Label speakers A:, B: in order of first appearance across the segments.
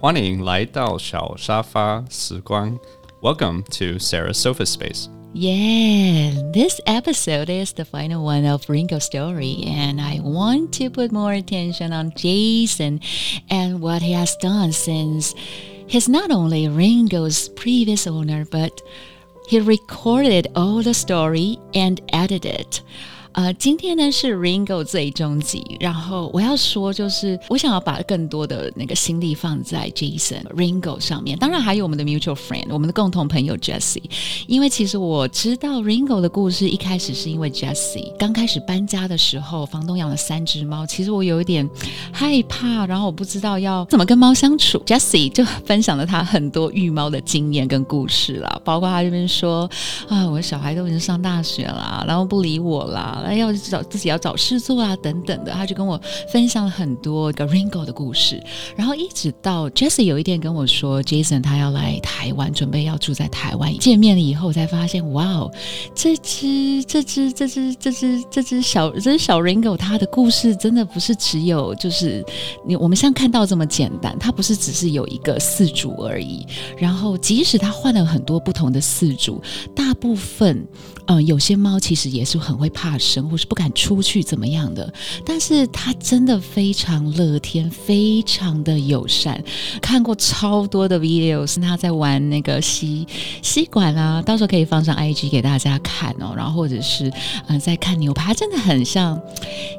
A: 欢迎来到小沙发时光。Welcome to Sarah's Sofa Space.
B: Yeah, this episode is the final one of Ringo's story, and I want to put more attention on Jason and what he has done since he's not only Ringo's previous owner, but he recorded all the story and edited it. 呃，今天呢是 Ringo 最终集，然后我要说就是，我想要把更多的那个心力放在 Jason Ringo 上面，当然还有我们的 mutual friend，我们的共同朋友 Jesse，因为其实我知道 Ringo 的故事一开始是因为 Jesse 刚开始搬家的时候，房东养了三只猫，其实我有一点害怕，然后我不知道要怎么跟猫相处，Jesse 就分享了他很多育猫的经验跟故事啦，包括他这边说啊，我的小孩都已经上大学啦，然后不理我啦。哎要找自己要找事做啊，等等的，他就跟我分享了很多个 Ringo 的故事，然后一直到 Jesse 有一天跟我说，Jason 他要来台湾，准备要住在台湾。见面了以后才发现，哇哦，这只这只这只这只这只小这只小 Ringo，他的故事真的不是只有就是你我们像看到这么简单，他不是只是有一个饲主而已。然后即使他换了很多不同的饲主，大部分嗯有些猫其实也是很会怕生。或是不敢出去怎么样的，但是它真的非常乐天，非常的友善。看过超多的 videos，他在玩那个吸吸管啊，到时候可以放上 IG 给大家看哦。然后或者是嗯，在看牛排，真的很像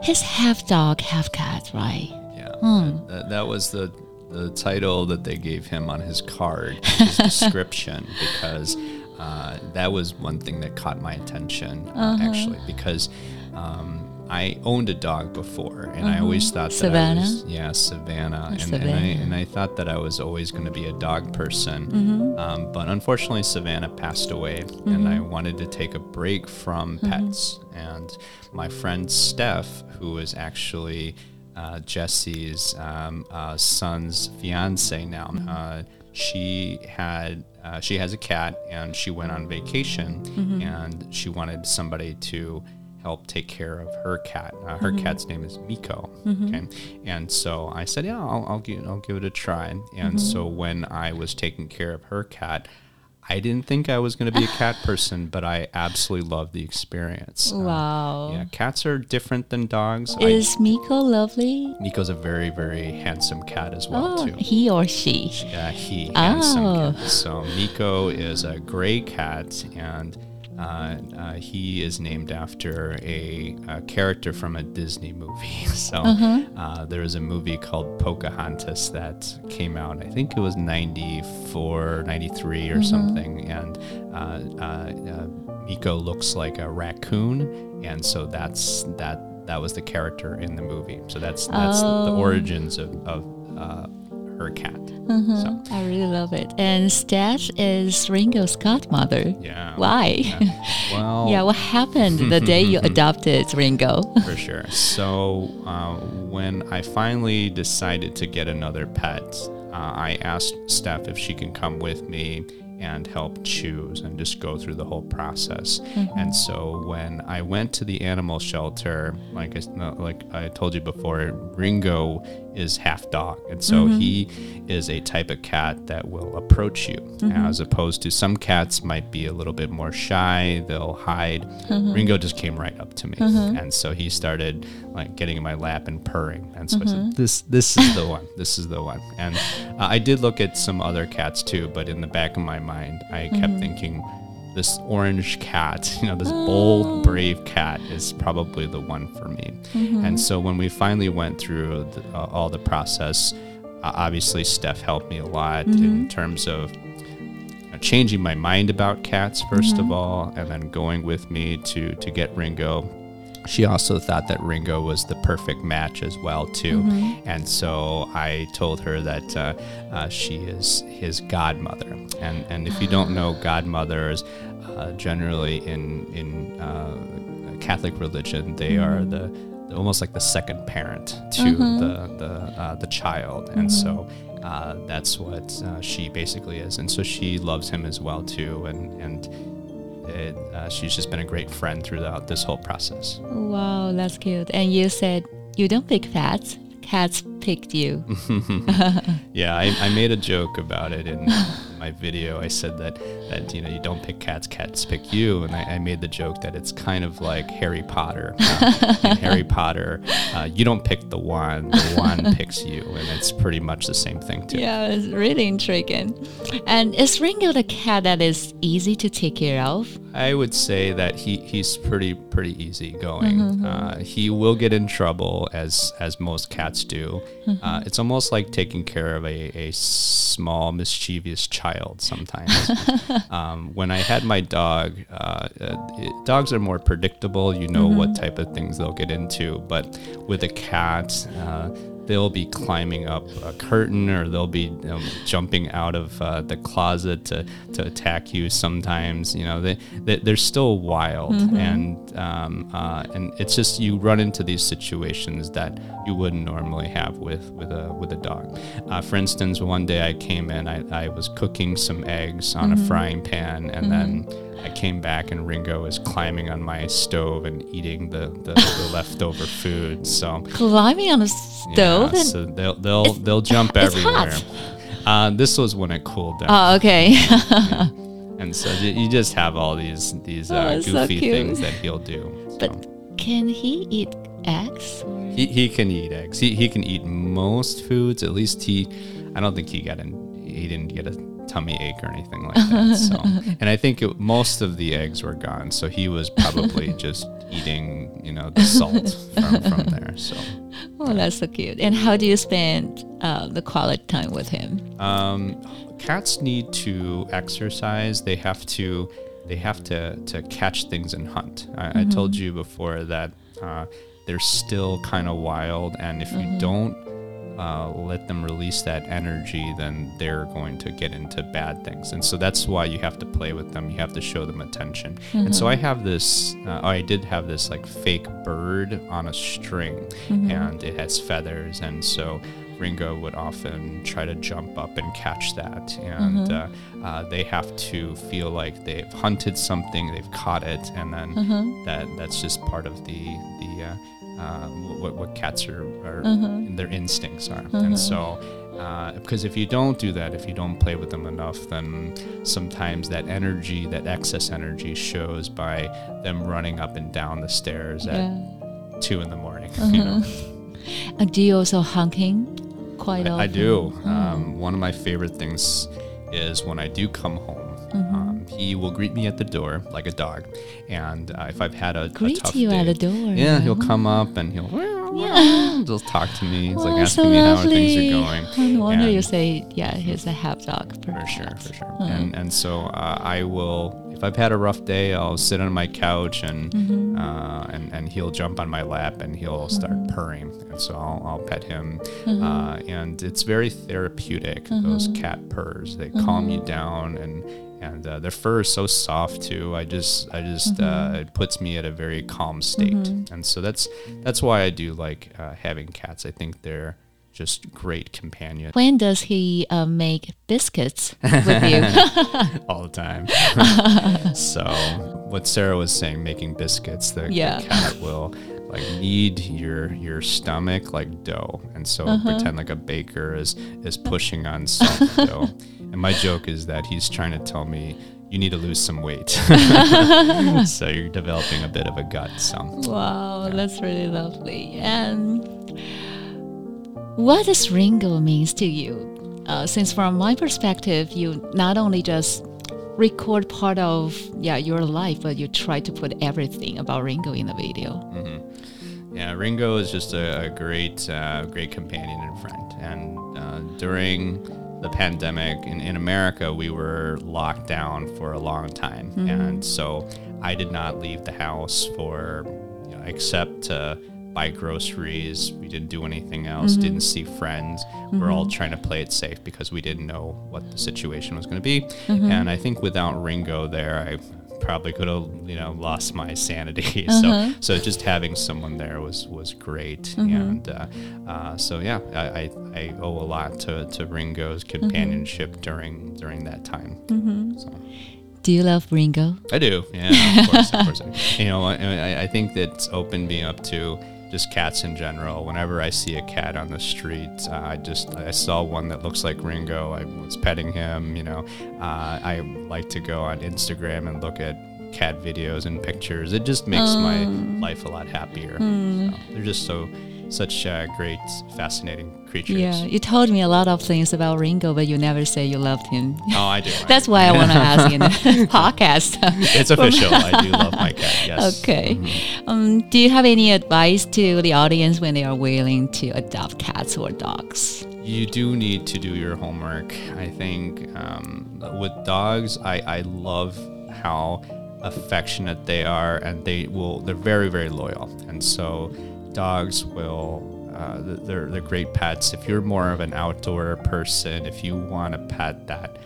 B: his half dog, half cat, right?
A: Yeah. Hmm. That, that was the the title that they gave him on his card, his description, because. Uh, that was one thing that caught my attention uh, uh-huh. actually because um, I owned a dog before, and mm-hmm. I always thought that
B: Savannah.
A: I was yeah Savannah, and, Savannah. And, I, and I thought that I was always going to be a dog person.
B: Mm-hmm.
A: Um, but unfortunately, Savannah passed away, mm-hmm. and I wanted to take a break from mm-hmm. pets. And my friend Steph, who is actually uh, Jessie's um, uh, son's fiance now, mm-hmm. uh, she had uh, she has a cat, and she went on vacation, mm-hmm. and she wanted somebody to help take care of her cat. Uh, her mm-hmm. cat's name is Meeko. Mm-hmm. Okay, and so I said, yeah, I'll, I'll give I'll give it a try. And mm-hmm. so when I was taking care of her cat. I didn't think I was going to be a cat person, but I absolutely loved the experience.
B: Uh, wow.
A: Uh, yeah, cats are different than dogs.
B: Is I, Meeko lovely?
A: Meeko's a very, very handsome cat as well,
B: oh,
A: too.
B: He or she?
A: Yeah, he. Oh. Handsome cat. So Meeko is a gray cat, and uh, uh, he is named after a, a, character from a Disney movie. So uh-huh. uh, there was a movie called Pocahontas that came out, I think it was 94, 93 or mm-hmm. something. And uh, uh, Meeko looks like a raccoon. And so that's that that was the character in the movie. So that's that's oh. the origins of, of her cat.
B: Mm-hmm. So. I really love it. And Steph is Ringo's godmother.
A: Yeah.
B: Why?
A: Yeah. Well.
B: yeah. What happened the day you adopted Ringo?
A: For sure. So uh, when I finally decided to get another pet, uh, I asked Steph if she can come with me and help choose and just go through the whole process. Mm-hmm. And so when I went to the animal shelter, like I, like I told you before, Ringo is half dog. And so mm-hmm. he is a type of cat that will approach you, mm-hmm. as opposed to some cats might be a little bit more shy, they'll hide. Mm-hmm. Ringo just came right up to me. Mm-hmm. And so he started like getting in my lap and purring. And so I said, mm-hmm. This this is the one. This is the one. And uh, I did look at some other cats too, but in the back of my mind, I kept mm-hmm. thinking, this orange cat, you know, this bold, oh. brave cat is probably the one for me. Mm-hmm. And so when we finally went through the, uh, all the process, uh, obviously Steph helped me a lot mm-hmm. in terms of uh, changing my mind about cats 1st mm-hmm. of all, and then going with me to to get Ringo she also thought that Ringo was the perfect match as well too, mm-hmm. and so I told her that uh, uh, she is his godmother. And and if you don't know, godmothers uh, generally in in uh, Catholic religion they mm-hmm. are the almost like the second parent to mm-hmm. the the uh, the child, and so. Uh, that's what she basically is, and so she loves him as well too, and and it, uh, she's just been a great friend throughout this whole process.
B: Wow, that's cute. And you said you don't pick cats. cats picked you.
A: yeah, I, I made a joke about it in my video. I said that that you know you don't pick cats, cats pick you, and I, I made the joke that it's kind of like Harry Potter. Uh, Harry Potter, uh, you don't pick the wand, the wand picks you, and it's pretty much the same thing too.
B: Yeah, it's really intriguing. And is Ringo the cat that is easy to take care of?
A: I would say that he, he's pretty pretty easy going. Mm-hmm. Uh, he will get in trouble as as most cats do. Mm-hmm. Uh, it's almost like taking care of a, a small mischievous child sometimes. um, when I had my dog, uh, it, dogs are more predictable. You know mm-hmm. what type of things they'll get into. But with a cat, uh, they'll be climbing up a curtain or they'll be you know, jumping out of uh, the closet to, to attack you sometimes you know they, they are still wild mm-hmm. and um, uh, and it's just you run into these situations that you wouldn't normally have with with a with a dog uh, for instance one day I came in I, I was cooking some eggs on mm-hmm. a frying pan and mm-hmm. then I came back and Ringo was climbing on my stove and eating the, the, the leftover food. So
B: climbing on a stove.
A: Yeah, so they'll they'll they'll jump everywhere. Uh, this was when it cooled down.
B: Oh, okay.
A: yeah. And so you just have all these these uh, oh, goofy so things that he'll do.
B: So. But can he eat eggs?
A: He, he can eat eggs. He, he can eat most foods. At least he, I don't think he got an he didn't get a tummy ache or anything like that. So, and I think it, most of the eggs were gone, so he was probably just eating, you know, the salt from, from there. So,
B: oh, that's so cute. And how do you spend uh, the quality time with him?
A: Um, cats need to exercise. They have to. They have to to catch things and hunt. I, mm-hmm. I told you before that uh, they're still kind of wild, and if mm-hmm. you don't uh, let them release that energy, then they're going to get into bad things. And so that's why you have to play with them. You have to show them attention. Mm-hmm. And so I have this, uh, I did have this like fake bird on a string, mm-hmm. and it has feathers. And so Ringo would often try to jump up and catch that. And mm-hmm. uh, uh, they have to feel like they've hunted something, they've caught it, and then mm-hmm. that that's just part of the the uh, uh, what, what cats are, are mm-hmm. their instincts are. Mm-hmm. And so, uh, because if you don't do that, if you don't play with them enough, then sometimes that energy, that excess energy, shows by them running up and down the stairs at two in the morning. Mm-hmm. You know?
B: Uh, do you also hunting quite
A: I,
B: often?
A: I do. Um, one of my favorite things is when I do come home Mm-hmm. He will greet me at the door like a dog, and uh, if I've had a,
B: greet
A: a tough
B: you
A: day,
B: at the door,
A: yeah, he'll come up and he'll yeah. he'll talk to me. He's well, like asking so me how things are going.
B: No wonder and you say, yeah, he's a half dog.
A: For sure, for sure. Uh-huh. And and so uh, I will if I've had a rough day, I'll sit on my couch and mm-hmm. uh, and and he'll jump on my lap and he'll start purring, and so I'll, I'll pet him, mm-hmm. uh, and it's very therapeutic. Those mm-hmm. cat purrs, they calm you mm-hmm. down and and uh, their fur is so soft too. I just, I just, mm-hmm. uh, it puts me at a very calm state, mm-hmm. and so that's that's why I do like uh, having cats. I think they're just great companions.
B: When does he uh, make biscuits with you?
A: All the time. so what Sarah was saying, making biscuits, the, yeah. the cat will like knead your your stomach like dough, and so uh-huh. pretend like a baker is is pushing on soft dough. And my joke is that he's trying to tell me you need to lose some weight. so you're developing a bit of a gut. So
B: wow, yeah. that's really lovely. And what does Ringo means to you? Uh, since from my perspective, you not only just record part of yeah your life, but you try to put everything about Ringo in the video.
A: Mm-hmm. Yeah, Ringo is just a, a great, uh, great companion and friend. And uh, during the pandemic in, in America, we were locked down for a long time. Mm-hmm. And so I did not leave the house for, you know, except to buy groceries. We didn't do anything else, mm-hmm. didn't see friends. Mm-hmm. We're all mm-hmm. trying to play it safe because we didn't know what the situation was going to be. Mm-hmm. And I think without Ringo there, I probably could have you know lost my sanity. Uh-huh. So so just having someone there was was great, mm-hmm. and uh, uh, so yeah, I, I, I owe a lot to, to Ringo's mm-hmm. companionship mm-hmm. during during that time.
B: Mm-hmm. So. Do you love Ringo?
A: I do. Yeah, of course, of course. You know, I, I think that opened me up to just cats in general. Whenever I see a cat on the street, uh, I just I saw one that looks like Ringo. I was petting him. You know, uh, I like to go on Instagram and look at cat videos and pictures. It just makes my life a lot happier. So they're just so such uh, great, fascinating creatures.
B: Yeah, you told me a lot of things about Ringo, but you never say you loved him.
A: Oh, I do.
B: That's why I want to ask in the podcast.
A: it's official. I do love my cat. Yes.
B: Okay. Um, do you have any advice to the audience when they are willing to adopt cats or dogs?
A: You do need to do your homework. I think um, with dogs, I, I love how affectionate they are, and they will. They're very very loyal, and so dogs will. Uh, they're they're great pets. If you're more of an outdoor person, if you want a pet that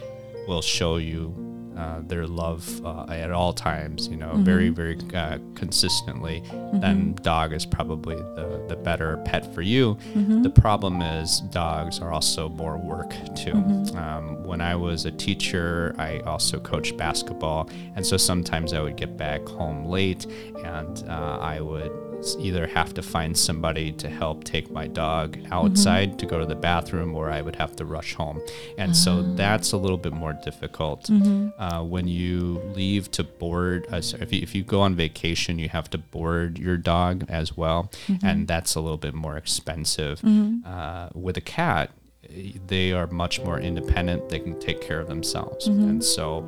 A: will show you uh, their love uh, at all times, you know, very very uh, consistently, then dog is probably the the better pet for you. The problem is dogs are also more work too. Um, when I was a teacher, I also coached basketball, and so sometimes I would get back home late, and uh, I would either have to find somebody to help take my dog outside to go to the bathroom, or I would have to rush home. And so that's a little bit more difficult. Uh, when you leave to board, uh, if, you, if you go on vacation, you have to board your dog as well, and that's a little bit more expensive. Uh, with a cat, eh, they are much more independent. They can take care of themselves. And so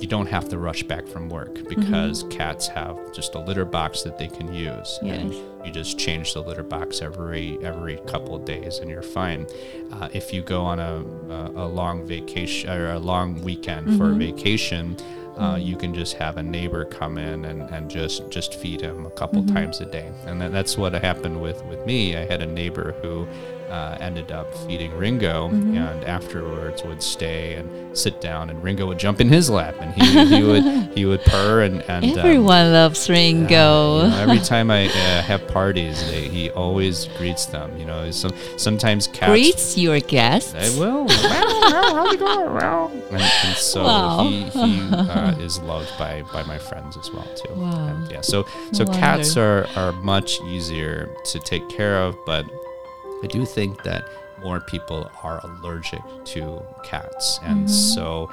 A: you don't have to rush back from work because cats have just a litter box that they can use. And you just change the litter box every every couple of days and you're fine. Uh, if you go on a, a, a long vacation or a long weekend for a vacation, uh, you can just have a neighbor come in and, and just just feed him a couple times a day. And that, that's what happened with, with me. I had a neighbor who uh, ended up feeding Ringo and afterwards would stay and sit down and Ringo would jump in his lap and he, he would he would purr and, and um,
B: Everyone loves Ringo.
A: you know, every time I uh, have parties, they, he always greets them. You know, some sometimes cats.
B: Greets your guests.
A: I will. How's it going? And, and so
B: Wow.
A: he, he uh, is loved by, by my friends as well too.
B: Wow.
A: And yeah, so so
B: No
A: cats are, are much easier to take care of, but I do think that more people are allergic to cats, and
B: Mm-hmm.
A: so.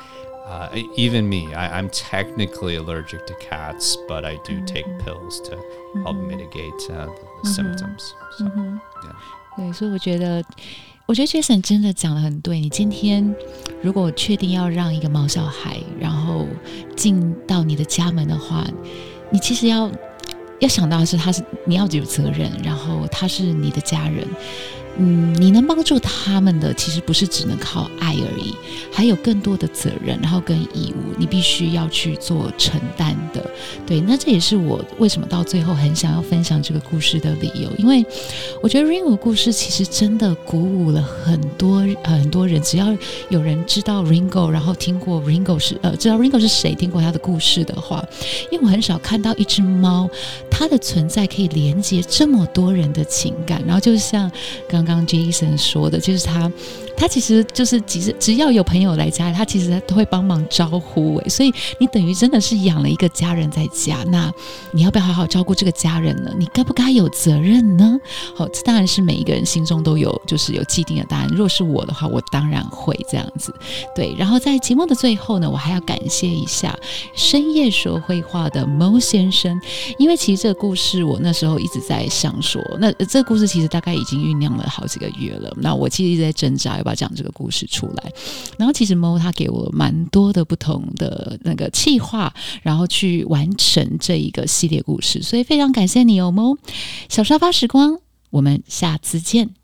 A: Uh, e- even me, I, I'm technically allergic to cats, but I do take
B: Mm-hmm.
A: pills to help mitigate uh, the, the symptoms. So,
B: Mm-hmm.
A: yeah.
B: 对，所以我觉得，我觉得 Jason 真的讲的很对。你今天如果确定要让一个毛小孩，然后进到你的家门的话，你其实要 要想到的是，他是你要有责任，然后他是你的家人。嗯，你能帮助他们的，其实不是只能靠爱而已，还有更多的责任，然后跟义务，你必须要去做承担的。对，那这也是我为什么到最后很想要分享这个故事的理由，因为我觉得 Ringo 的故事其实真的鼓舞了很多很多人，只要有人知道 Ringo，然后听过 Ringo 是呃知道 Ringo 是谁，听过他的故事的话，因为我很少看到一只猫，它的存在可以连接这么多人的情感，然后就像刚刚 Jason 说的，就是他。他其实就是只是只要有朋友来家，他其实都会帮忙招呼诶，所以你等于真的是养了一个家人在家。那你要不要好好照顾这个家人呢？你该不该有责任呢？好，这当然是每一个人心中都有就是有既定的答案。如果是我的话，我当然会这样子。对，然后在节目的最后呢，我还要感谢一下深夜说绘画的猫先生，因为其实这个故事我那时候一直在想说，那这个故事其实大概已经酝酿了好几个月了。那我其实一直在挣扎要不要讲这个故事出来。然后其实猫它给我蛮多的不同的那个计划，然后去完成这一个系列故事，所以非常感谢你哦，Mo。小沙发时光，我们下次见。